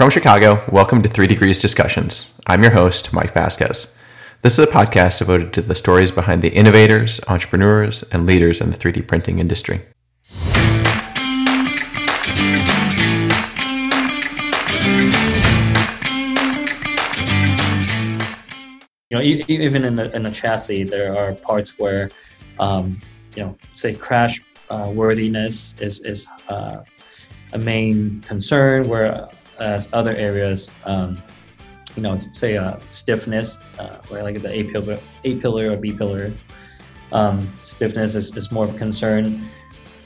From Chicago, welcome to Three Degrees Discussions. I'm your host, Mike Vasquez. This is a podcast devoted to the stories behind the innovators, entrepreneurs, and leaders in the 3D printing industry. You know, even in the in the chassis, there are parts where, um, you know, say crash uh, worthiness is is uh, a main concern, whereas other areas, um, you know, say uh, stiffness, uh, like the A pillar, A pillar or B pillar um, stiffness is, is more of a concern.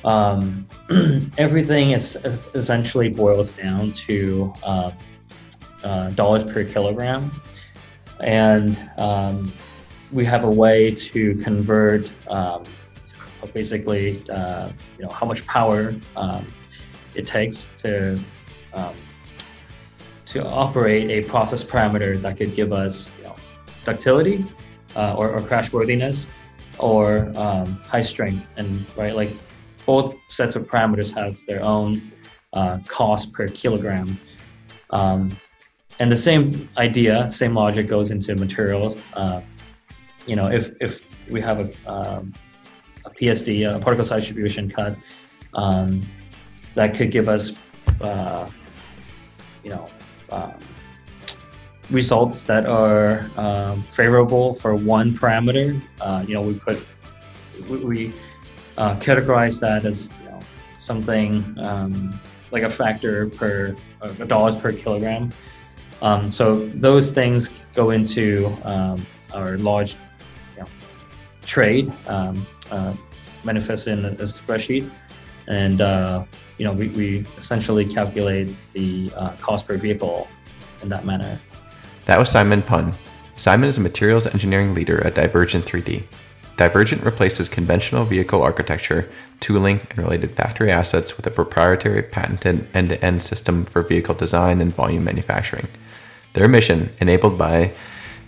Um, everything is essentially boils down to uh, uh, dollars per kilogram, and um, we have a way to convert um, basically uh, you know how much power um, it takes to to operate a process parameter that could give us you know, ductility uh, or, or crash worthiness or um, high strength. And right like both sets of parameters have their own uh, cost per kilogram. Um, and the same idea same logic goes into materials. Uh, you know if if we have a, um, a psd a particle size distribution cut um, that could give us, uh, you know, um, results that are um, favorable for one parameter. Uh, you know, we put we, we uh, categorize that as you know, something um, like a factor per uh, dollars per kilogram. Um, so those things go into um, our large you know, trade um, uh, manifested in a spreadsheet and uh, you know we, we essentially calculate the uh, cost per vehicle in that manner. That was Simon Pun. Simon is a materials engineering leader at Divergent 3D. Divergent replaces conventional vehicle architecture, tooling, and related factory assets with a proprietary patented end to end system for vehicle design and volume manufacturing. Their mission, enabled by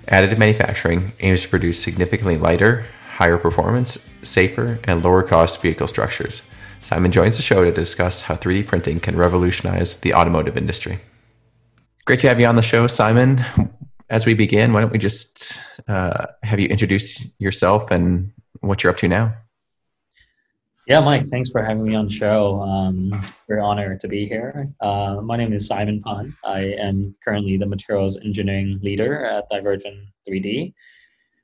additive manufacturing, aims to produce significantly lighter, higher performance, safer, and lower cost vehicle structures. Simon joins the show to discuss how 3D printing can revolutionize the automotive industry. Great to have you on the show, Simon. As we begin, why don't we just uh, have you introduce yourself and what you're up to now? Yeah, Mike, thanks for having me on the show. Um, very honored to be here. Uh, my name is Simon Pun. I am currently the materials engineering leader at Divergent 3D.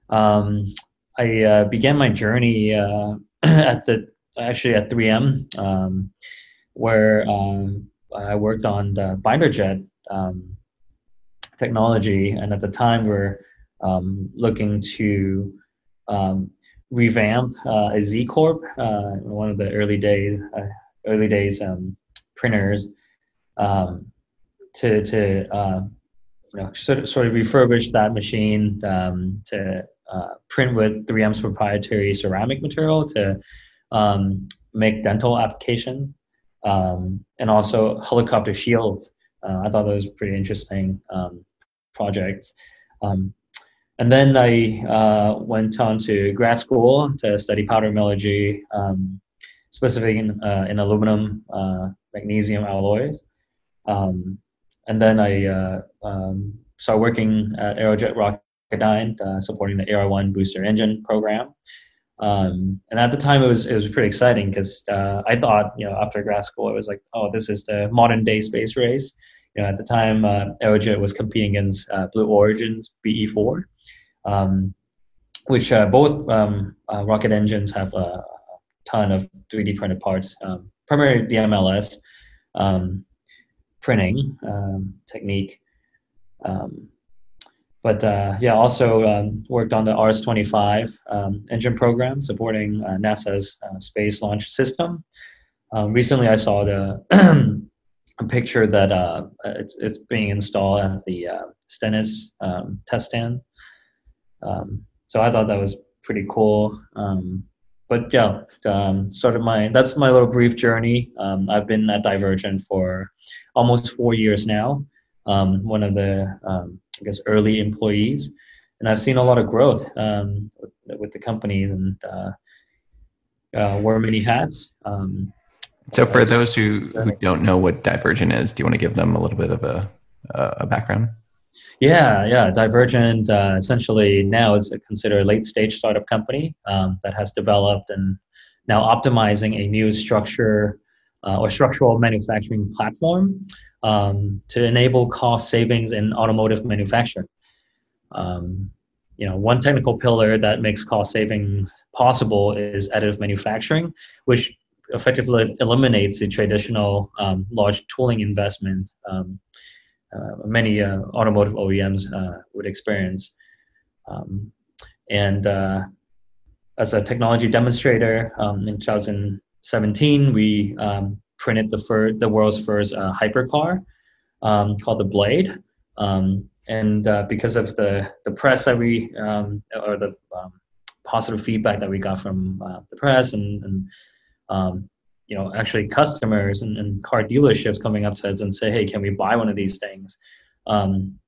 Um, I uh, began my journey uh, at the actually at 3M, um, where um, I worked on the binder jet um, technology, and at the time we're um, looking to um, revamp uh, a Z Corp, uh, one of the early days, uh, early days um, printers, to to uh, you know sort of, sort of refurbish that machine to uh, print with 3M's proprietary ceramic material to um, make dental applications um, and also helicopter shields. Uh, I thought that was pretty interesting um, projects. Um, and then I uh, went on to grad school to study powder metallurgy, um, specifically in, uh, in aluminum, uh, magnesium alloys. Um, and then I uh, started working at Aerojet Rocketdyne, uh, supporting the AR1 booster engine program. Um, and at the time, it was it was pretty exciting because uh, I thought, you know, after grad school, it was like, oh, this is the modern day space race. You know, at the time, uh, Aerojet was competing against uh, Blue Origin's BE4, um, which uh, both um, uh, rocket engines have a ton of 3D printed parts, um, primarily the MLS um, printing um, technique. Um, but uh, yeah, also um, worked on the RS-25 um, engine program supporting uh, NASA's uh, space launch system. Um, recently, I saw the a picture that uh, it's, it's being installed at the uh, Stennis um, test stand. Um, so I thought that was pretty cool. Um, but yeah, sort of my that's my little brief journey. I've been at Divergent for almost four years now. one of the I guess, early employees. And I've seen a lot of growth um, with, with, the companies and uh, uh, wear many hats. Um, so, for those who, who don't know what Divergent is, do you want to give them a little bit of a a background? Yeah, yeah. Divergent uh, essentially now is a considered a late stage startup company um, that has developed and now optimizing a new structure uh, or structural manufacturing platform um, to enable cost savings in automotive manufacturing. Um, you know, one technical pillar that makes cost savings possible is additive manufacturing, which effectively eliminates the traditional um, large tooling investment um, uh, many uh, automotive OEMs uh, would experience. Um, and uh, as a technology demonstrator um, in 2017, we um, printed the, fir- the world's first uh, hypercar um, called the Blade. Um, and uh, because of the, the press that we, um, or the um, positive feedback that we got from uh, the press and, and um, you know, actually customers and, and, car dealerships coming up to us and say, hey, can we buy one of these things? Um,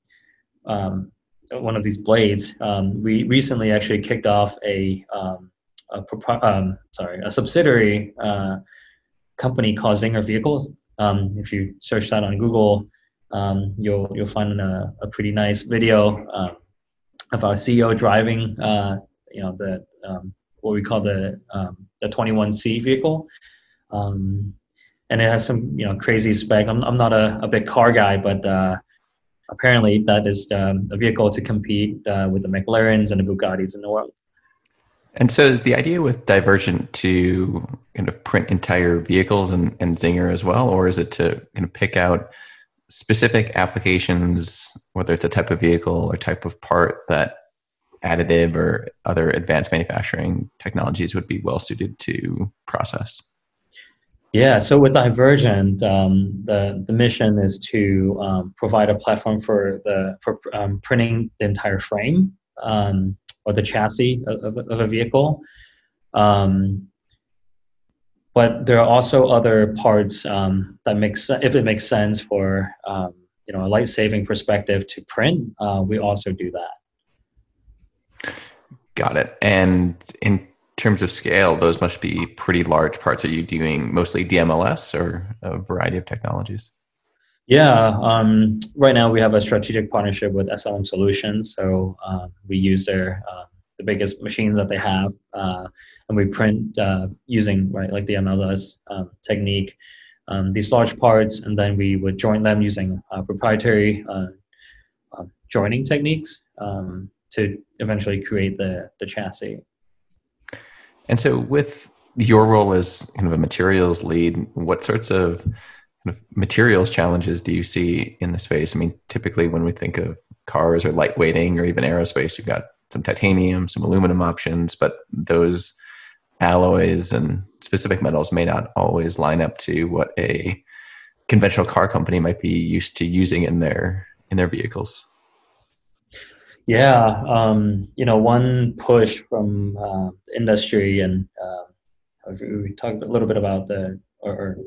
one of these blades. we recently actually kicked off a, a sorry, a subsidiary uh, company called Czinger Vehicles. Um, if you search that on Google, um, you'll you'll find a, a pretty nice video uh, of our CEO driving, uh, you know, the um, what we call the um, the 21C vehicle, and it has some you know crazy spec. I'm I'm not a, a big car guy, but uh, apparently that is um, a vehicle to compete uh, with the McLarens and the Bugattis in the world. And so is the idea with Divergent to kind of print entire vehicles and, and Czinger as well, or is it to kind of pick out specific applications, whether it's a type of vehicle or type of part that additive or other advanced manufacturing technologies would be well suited to process? Yeah, so with Divergent, um, the the mission is to um, provide a platform for the for um, printing the entire frame. Um, or the chassis of, of a vehicle. Um, but there are also other parts um, that makes if it makes sense for um, you know a light saving perspective to print. Uh, we also do that. Got it. And in terms of scale, those must be pretty large parts. Are you doing mostly DMLS or a variety of technologies? Yeah, um, right now we have a strategic partnership with SLM Solutions. So uh, we use their uh, the biggest machines that they have, uh, and we print uh, using right like the MLS um, technique um, these large parts, and then we would join them using uh, proprietary uh, joining techniques um, to eventually create the the chassis. And so, with your role as kind of a materials lead, what sorts of kind of materials challenges do you see in the space? I mean, typically when we think of cars or lightweighting or even aerospace, you've got some titanium, some aluminum options, but those alloys and specific metals may not always line up to what a conventional car company might be used to using in their in their vehicles. Yeah, um, you know, one push from uh, industry, and uh, we talked a little bit about the or, or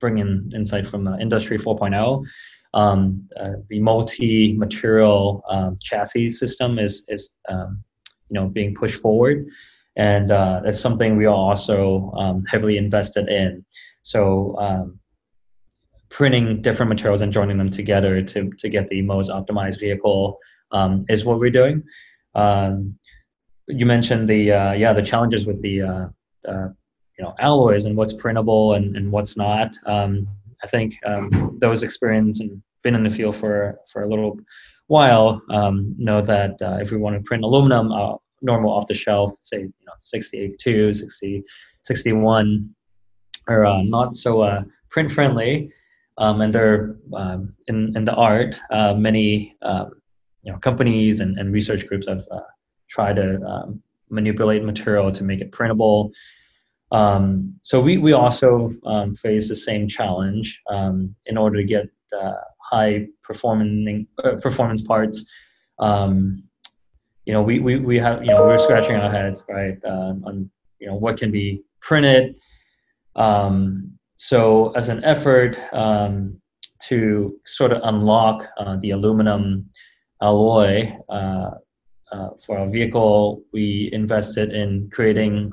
uh, bringing insight from uh, Industry 4.0. Um, uh, the multi-material um, chassis system is is um, you know being pushed forward, and uh, that's something we are also um, heavily invested in. So um, printing different materials and joining them together to to get the most optimized vehicle um, is what we're doing. you mentioned the uh, yeah the challenges with the uh, you know alloys and what's printable and, and what's not. Um, I think um, those experience and been in the field for for a little while um, know that uh, if we want to print aluminum, uh, normal off the shelf, say you know 682, 60, 61, are uh, not so uh, print friendly, um, and they're um, in in the art. Uh, many um, you know companies and, and research groups have uh, tried to um, manipulate material to make it printable um, so we, we also um, face the same challenge um, in order to get uh, high performing uh, performance parts. Um, you know, we, we, we have, you know, we're scratching our heads, right, uh, on, you know, what can be printed. Um, so as an effort to sort of unlock uh, the aluminum alloy uh, uh, for our vehicle, we invested in creating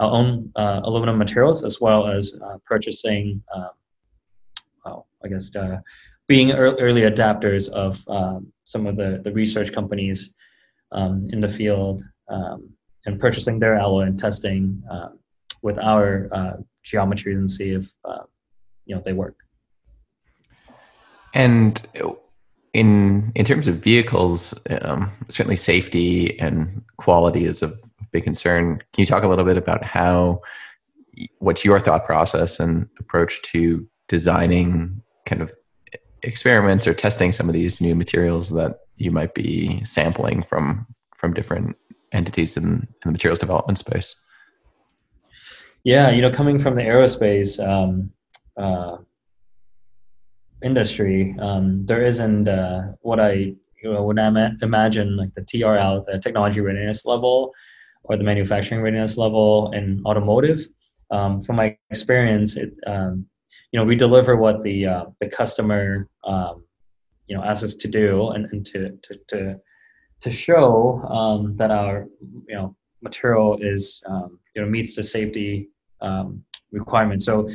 our own uh, aluminum materials as well as uh, purchasing, um, well, I guess, uh, being early adapters of um, some of the, the research companies um, in the field um, and purchasing their alloy and testing uh, with our uh, geometries and see if uh, you know they work. And in in terms of vehicles, um, certainly safety and quality is a big concern. Can you talk a little bit about how what's your thought process and approach to designing kind of experiments or testing some of these new materials that you might be sampling from from different entities in, in the materials development space? Yeah, you know, coming from the aerospace um, uh, industry, um, there isn't uh, what I you know, would imagine like the TRL, the technology readiness level, or the manufacturing readiness level in automotive. Um, from my experience, it um, you know we deliver what the uh, the customer um, you know asks us to do and, and to, to to to show um, that our you know material is um, you know meets the safety um, requirements. So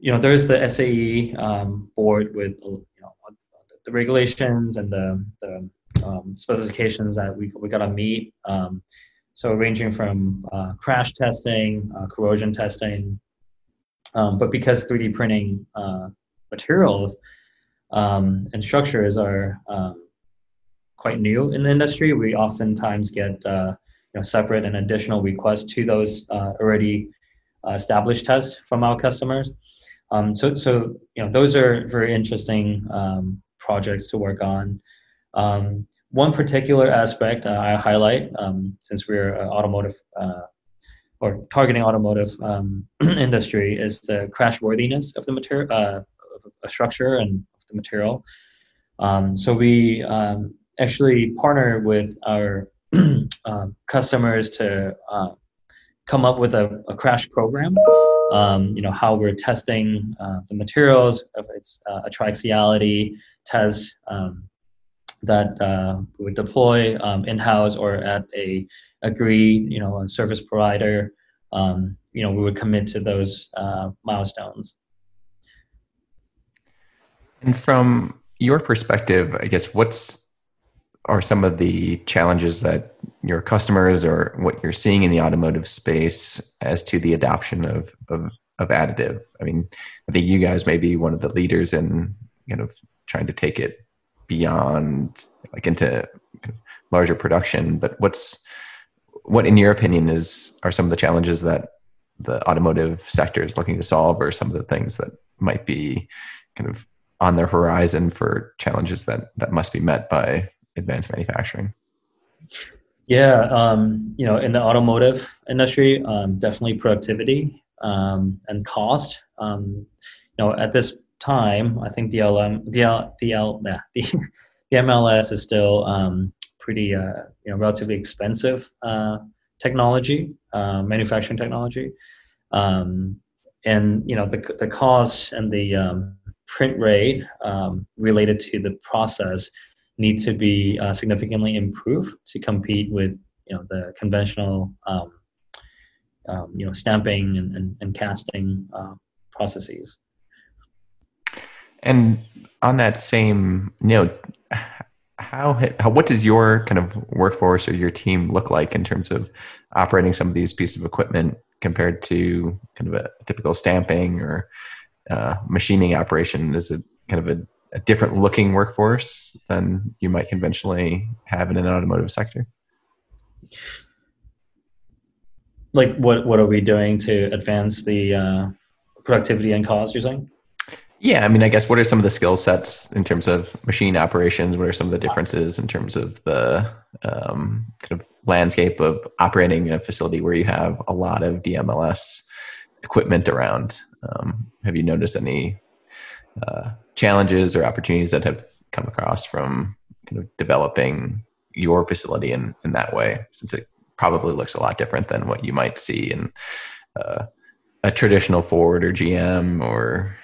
you know there's the SAE um, board with you know the regulations and the, the um, specifications that we we gotta meet. Um, so ranging from uh, crash testing, uh, corrosion testing, um, but because 3D printing uh, materials um, and structures are um, quite new in the industry, we oftentimes get uh, you know, separate and additional requests to those uh, already uh, established tests from our customers. Um, so, so you know, those are very interesting um, projects to work on. Um, one particular aspect uh, I highlight, since we're automotive or targeting automotive um, industry is the crash worthiness of the material, uh, of a structure and the material. Um, so we um, actually partner with our uh, customers to uh, come up with a, a crash program. Um, you know how we're testing uh, the materials, if it's uh, a triaxiality test um, that uh, we would deploy um, in-house or at a agreed, you know, service provider, um, you know, we would commit to those uh, milestones. And from your perspective, I guess what's are some of the challenges that your customers or what you're seeing in the automotive space as to the adoption of of, of additive? I mean, I think you guys may be one of the leaders in kind of trying to take it beyond like into larger production, but what's what in your opinion is are some of the challenges that the automotive sector is looking to solve or some of the things that might be kind of on their horizon for challenges that that must be met by advanced manufacturing? Yeah um, you know in the automotive industry um, definitely productivity um, and cost. Um, you know at this time i think dlm dl dl yeah, the, the mls is still um, pretty uh, you know relatively expensive uh, technology, uh, manufacturing technology, um, and you know the the cost and the print rate related to the process need to be uh, significantly improved to compete with you know the conventional um, um, you know stamping and, and, and casting uh, processes. And on that same note, how, how what does your kind of workforce or your team look like in terms of operating some of these pieces of equipment compared to kind of a typical stamping or uh, machining operation? Is it kind of a, a, different looking workforce than you might conventionally have in an automotive sector? Like what what are we doing to advance the uh, productivity and cost? You're saying? Yeah, I mean, I guess what are some of the skill sets in terms of machine operations? What are some of the differences in terms of the um, kind of landscape of operating a facility where you have a lot of DMLS equipment around? Um, have you noticed any uh, challenges or opportunities that have come across from kind of developing your facility in, in that way, since it probably looks a lot different than what you might see in uh, a traditional Ford or GM or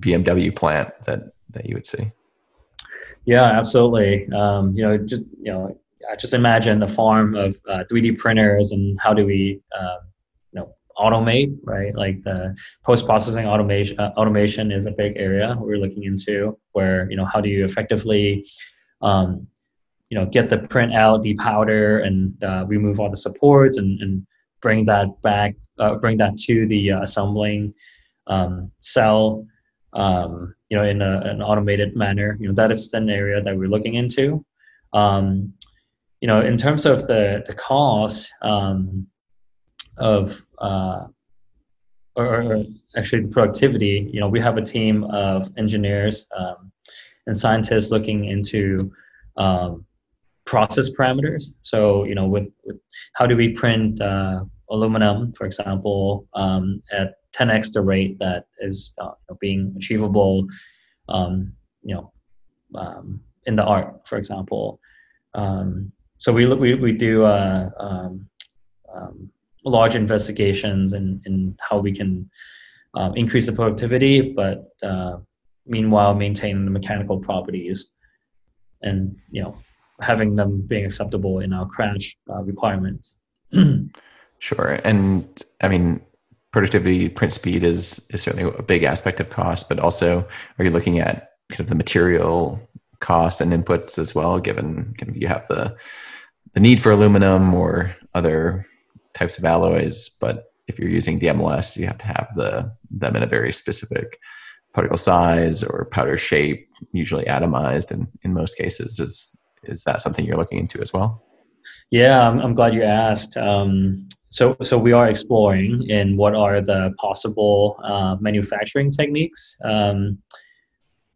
BMW plant that that you would see. Yeah, absolutely. Um, you know, just you know, I just imagine the farm of uh, 3D printers and how do we, know, automate, right? Like the post-processing automation, uh, automation is a big area we're looking into. Where you know, how do you effectively, um, you know, get the print out, depowder, and uh, remove all the supports, and, and bring that back, uh, bring that to the uh, assembling um, cell, um, you know, in a, an automated manner. You know, that is an area that we're looking into. Um, you know, in terms of the the cost um, of uh, or, or, actually the productivity, you know, we have a team of engineers um, and scientists looking into um, process parameters. So, you know, with, with how do we print uh, aluminum, for example, um, at 10x the rate that is uh, being achievable, um, you know, um, in the art, for example. Um, so we we we do uh, um, um, large investigations in in how we can um, increase the productivity, but uh, meanwhile maintain the mechanical properties, and you know having them being acceptable in our crash uh, requirements. sure, and I mean productivity, print speed is is certainly a big aspect of cost, but also are you looking at kind of the material costs and inputs as well, given kind of you have the the need for aluminum or other types of alloys. But if you're using DMLS, you have to have the them in a very specific particle size or powder shape, usually atomized. And in most cases, is is that something you're looking into as well? Yeah, I'm, I'm glad you asked. Um, so, so we are exploring in what are the possible uh, manufacturing techniques. Um,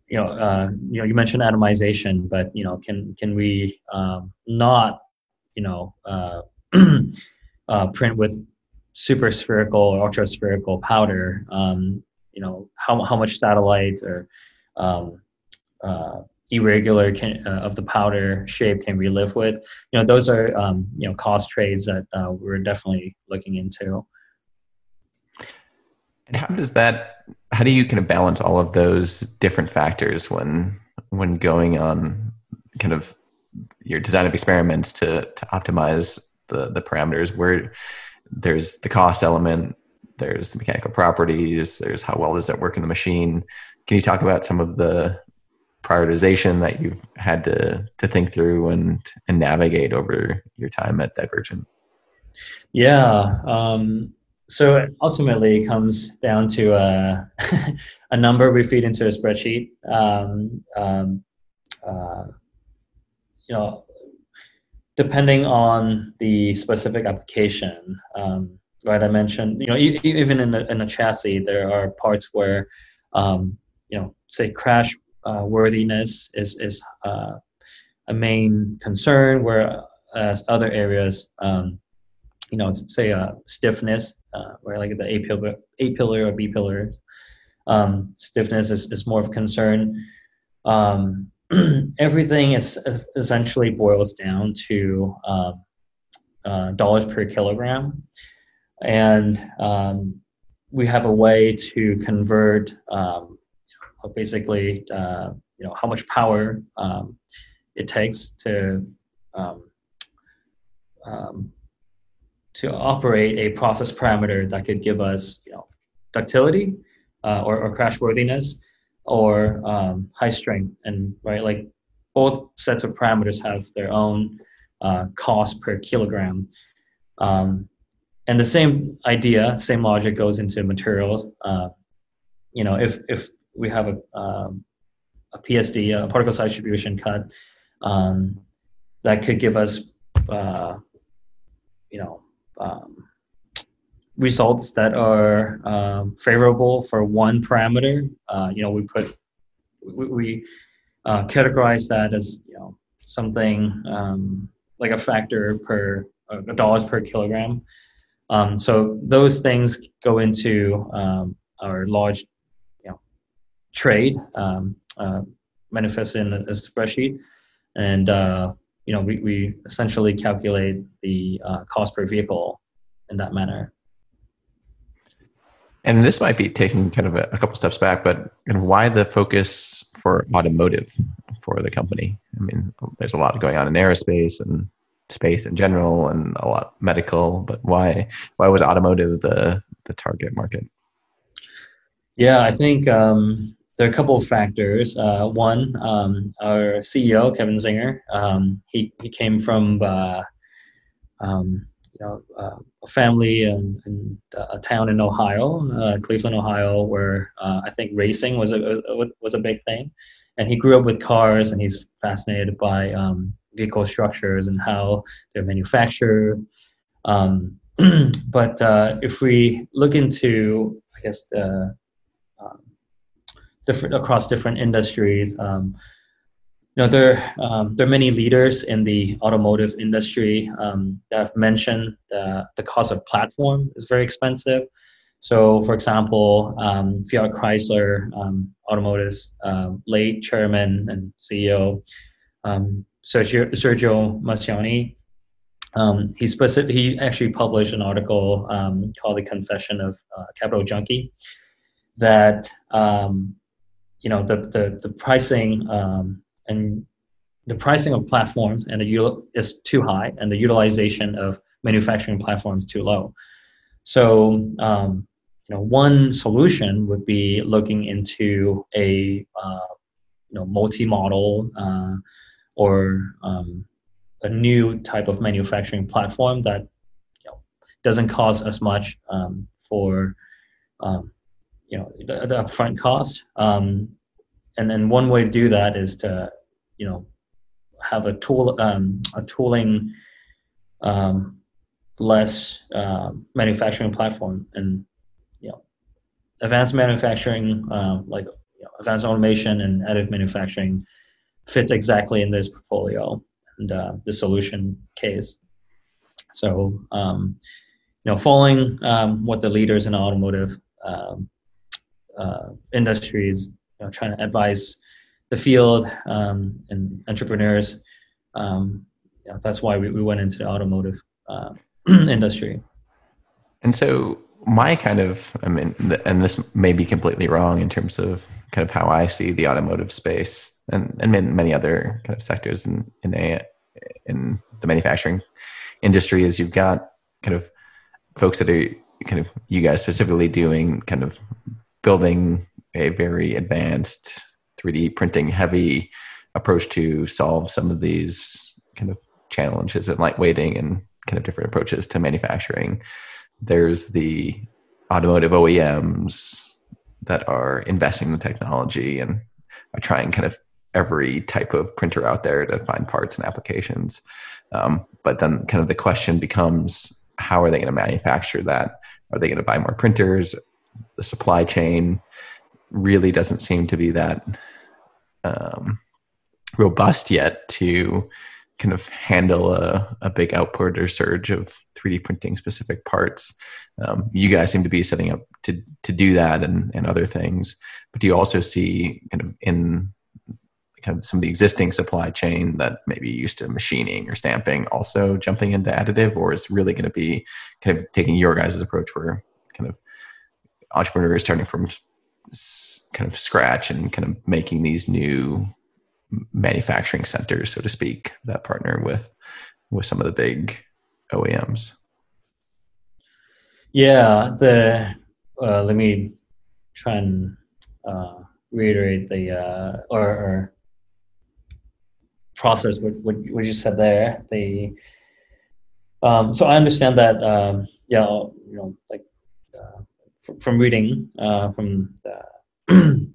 you know, uh, you know, you mentioned atomization, but you know, can can we um, not you know uh, uh, print with super spherical or ultra spherical powder um, you know how, how much satellite or um, uh, irregular can, uh, of the powder shape can we live with? You know those are um, you know cost trades that uh, we're definitely looking into. And how does that how do you kind of balance all of those different factors when when going on kind of your design of experiments to to optimize the the parameters where there's the cost element there's the mechanical properties there's how well does that work in the machine. Can you talk about some of the prioritization that you've had to to think through and and navigate over your time at divergent? Yeah um, so ultimately it comes down to a, a number we feed into a spreadsheet. Um, um, uh, you know, depending on the specific application, um, right? I mentioned, you know, e- even in the, in the chassis, there are parts where, um, you know, say crash uh, worthiness is is uh, a main concern, whereas other areas, um, you know, say uh, stiffness, uh, where like the A pillar, A pillar or B pillar, um, stiffness is, is more of a concern. Um, everything is essentially boils down to um, uh, dollars per kilogram, and um, we have a way to convert um, basically uh, you know how much power um, it takes to um, um, to operate a process parameter that could give us you know ductility uh, or, or crash worthiness or um, high strength. And right like both sets of parameters have their own uh, cost per kilogram. Um, and the same idea same logic goes into materials uh, you know if if we have a, um, a psd a particle size distribution cut um, that could give us uh, you know um, results that are um, favorable for one parameter. Uh, you know, we put we, we uh, categorize that as you know something um, like a factor per uh, dollars per kilogram. Um, so those things go into um, our large, you know, trade um, uh, manifested in a, spreadsheet, and uh, you know we, we essentially calculate the uh, cost per vehicle in that manner. And this might be taking kind of a, a, couple steps back, but kind of why the focus for automotive for the company? I mean, there's a lot going on in aerospace and space in general and a lot medical, but why why was automotive the the target market? Yeah, I think um, there are a couple of factors. Uh, one, um, our CEO Kevin Czinger, um, he he came from uh, um, know uh, a family in, in, a town in Ohio, uh, Cleveland, Ohio, where uh, I think racing was a was a big thing, and he grew up with cars, and he's fascinated by um, vehicle structures and how they're manufactured. Um, but uh, if we look into, I guess the different across different industries. Um, you know, there um, there are many leaders in the automotive industry um, that have mentioned the the cost of platform is very expensive. So, for example, um, Fiat Chrysler um, Automotive uh, late chairman and CEO um, Sergio, Sergio um, he specific, he actually published an article called "The Confession of uh, Capital Junkie" that you know the the, the pricing um, and the pricing of platforms and the is too high and the utilization of manufacturing platforms too low so um, you know one solution would be looking into a uh, you know multi-model uh, or um, a new type of manufacturing platform that you know, doesn't cost as much um, for um, you know the, the upfront cost. Um, and then one way to do that is to you know have a tool um, a tooling um, less uh, manufacturing platform and you know advanced manufacturing uh, like you know, advanced automation and additive manufacturing fits exactly in this portfolio and uh, the solution case. So um, you know following um, what the leaders in automotive uh, industries, you know, trying to advise the field um, and entrepreneurs. Um, yeah, that's why we, we went into the automotive uh, industry. And so my kind of, I mean, and this may be completely wrong in terms of kind of how I see the automotive space and, and many other kind of sectors in, in, a, in the manufacturing industry is you've got kind of folks that are kind of you guys specifically doing kind of building a very advanced 3D printing heavy approach to solve some of these kind of challenges and lightweighting and kind of different approaches to manufacturing. There's the automotive OEMs that are investing in the technology and are trying kind of every type of printer out there to find parts and applications. Um, but then kind of the question becomes how are they going to manufacture that? Are they going to buy more printers? the supply chain really doesn't seem to be that um, robust yet to kind of handle a, a big output or surge of 3D printing specific parts. Um, you guys seem to be setting up to to do that and, and other things. But do you also see kind of in kind of some of the existing supply chain that maybe used to machining or stamping also jumping into additive, or is really going to be kind of taking your guys' approach where kind of entrepreneurs starting from kind of scratch and kind of making these new manufacturing centers, so to speak, that partner with with some of the big OEMs. Yeah, the uh, let me try and uh, reiterate the uh, or, or, process what, what what you said there. The um, so I understand that um, yeah, you know, like uh, from reading uh, from the,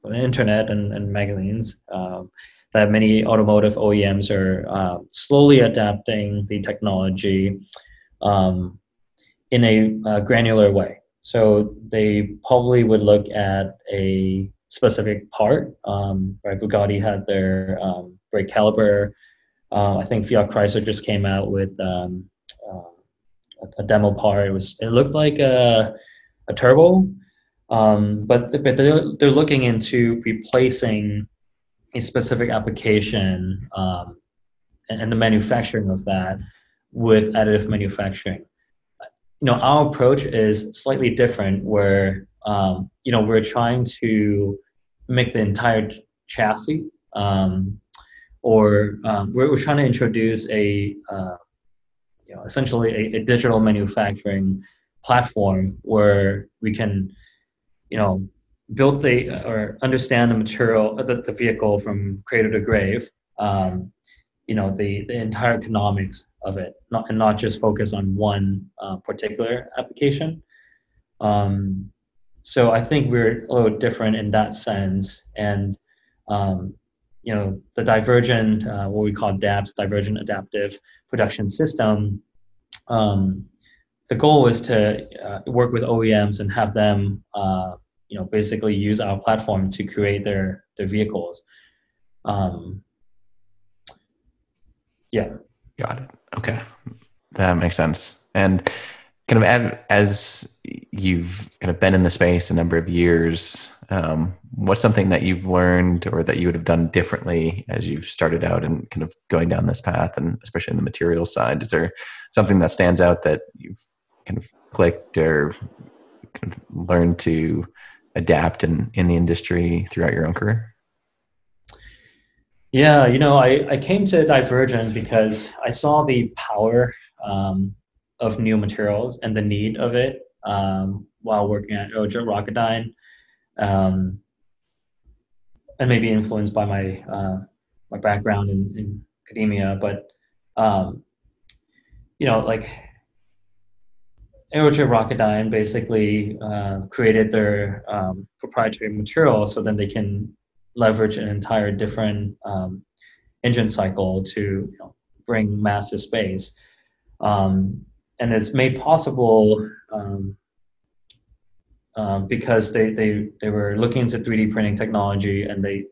from the internet and, and magazines um, that many automotive OEMs are uh, slowly adapting the technology um, in a granular way. So they probably would look at a specific part. Um, right, Bugatti had their um, brake caliper. Uh, I think Fiat Chrysler just came out with um, a, demo part. It was it looked like a, a turbo, um, but but they're, they're looking into replacing a specific application um, and, and the manufacturing of that with additive manufacturing. You know, our approach is slightly different, where um, you know we're trying to make the entire chassis um, or um, we're, we're trying to introduce a uh, you know essentially a, a, digital manufacturing platform where we can you know build the or understand the material the, the vehicle from cradle to grave um, you know the the entire economics of it not and not just focus on one uh, particular application. Um, so i think we're a little different in that sense. And um, you know the divergent uh, what we call DAPS divergent adaptive production system um, the goal was to uh, work with OEMs and have them uh, you know basically use our platform to create their their vehicles. Um, yeah. Got it. Okay. That makes sense. And kind of as you've kind of been in the space a number of years um, what's something that you've learned or that you would have done differently as you've started out and kind of going down this path and especially in the materials side? Is there something that stands out that you've kind of clicked or kind of learned to adapt in, in the industry throughout your own career? Yeah you know i, I came to divergent because i saw the power um, of new materials and the need of it um, while working at Aerojet Rocketdyne um, and maybe influenced by my uh, my background in, in academia, but um, you know, like Aerojet Rocketdyne basically uh, created their um, proprietary material so then they can leverage an entire different um, engine cycle to you know, bring massive space. Um, and it's made possible um, because they, they, they were looking into 3D printing technology and they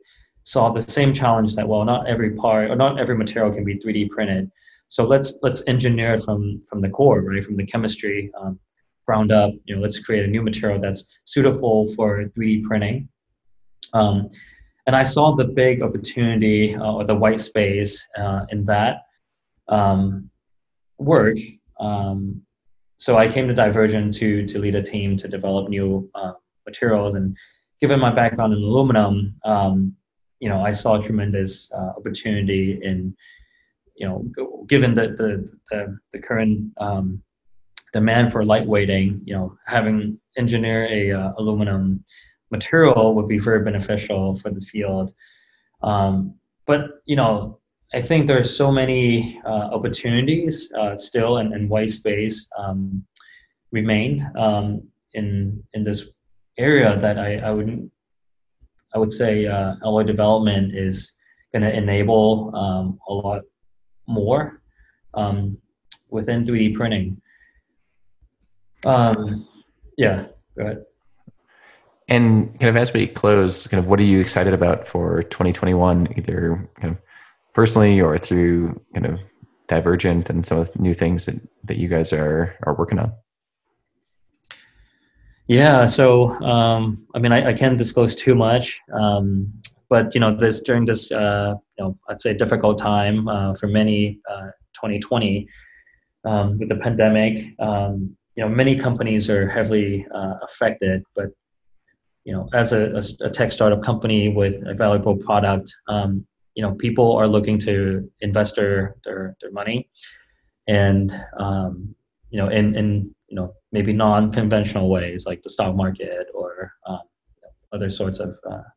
saw the same challenge that, well, not every part or not every material can be 3D printed. So let's, let's engineer it from, from the core, right? From the chemistry um, ground up, you know, let's create a new material that's suitable for 3D printing. Um, and I saw the big opportunity uh, or the white space uh, in that um, work um, so I came to Divergent to to lead a team to develop new uh, materials. And given my background in aluminum, um, you know, I saw a tremendous uh, opportunity in, you know, given the the the, the current um, demand for lightweighting, you know, having engineer a uh, aluminum material would be very beneficial for the field. Um, but you know, I think there are so many uh, opportunities uh, still and, and white space um, remain um, in in this area that I, I would I would say uh, alloy development is going to enable um, a lot more um, within 3D printing. Um, yeah, go ahead. And kind of as we close, kind of what are you excited about for 2021? Either kind of personally or through kind of Divergent and some of the new things that, that you guys are are working on? Yeah, so um, I mean, I, I, can't disclose too much, um, but you know, this during this, uh, you know, I'd say difficult time uh, for many, uh, 2020, um, with the pandemic. Um, you know, many companies are heavily uh, affected, but you know, as a, a, a, tech startup company with a valuable product, um, you know people are looking to invest their their, their money. And um, you know in in you know maybe non-conventional ways like the stock market or um, other sorts of uh,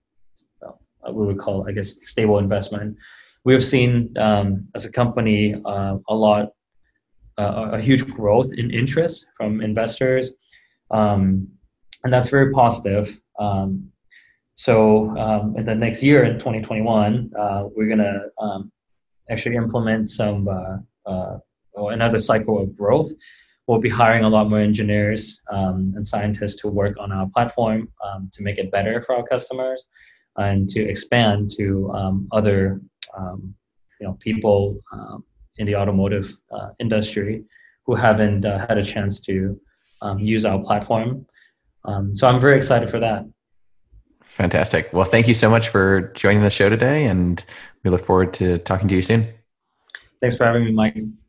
well, we would call i guess stable investment. We've seen um, as a company uh, a lot uh, a huge growth in interest from investors. Um, and that's very positive. Um, so um, in the next year, in 2021, uh, we're gonna um, actually implement some uh, uh, another cycle of growth. We'll be hiring a lot more engineers um, and scientists to work on our platform um, to make it better for our customers and to expand to um, other um, you know people in the automotive uh, industry who haven't uh, had a chance to use our platform. so I'm very excited for that. Fantastic. Well, thank you so much for joining the show today, and we look forward to talking to you soon. Thanks for having me, Mike.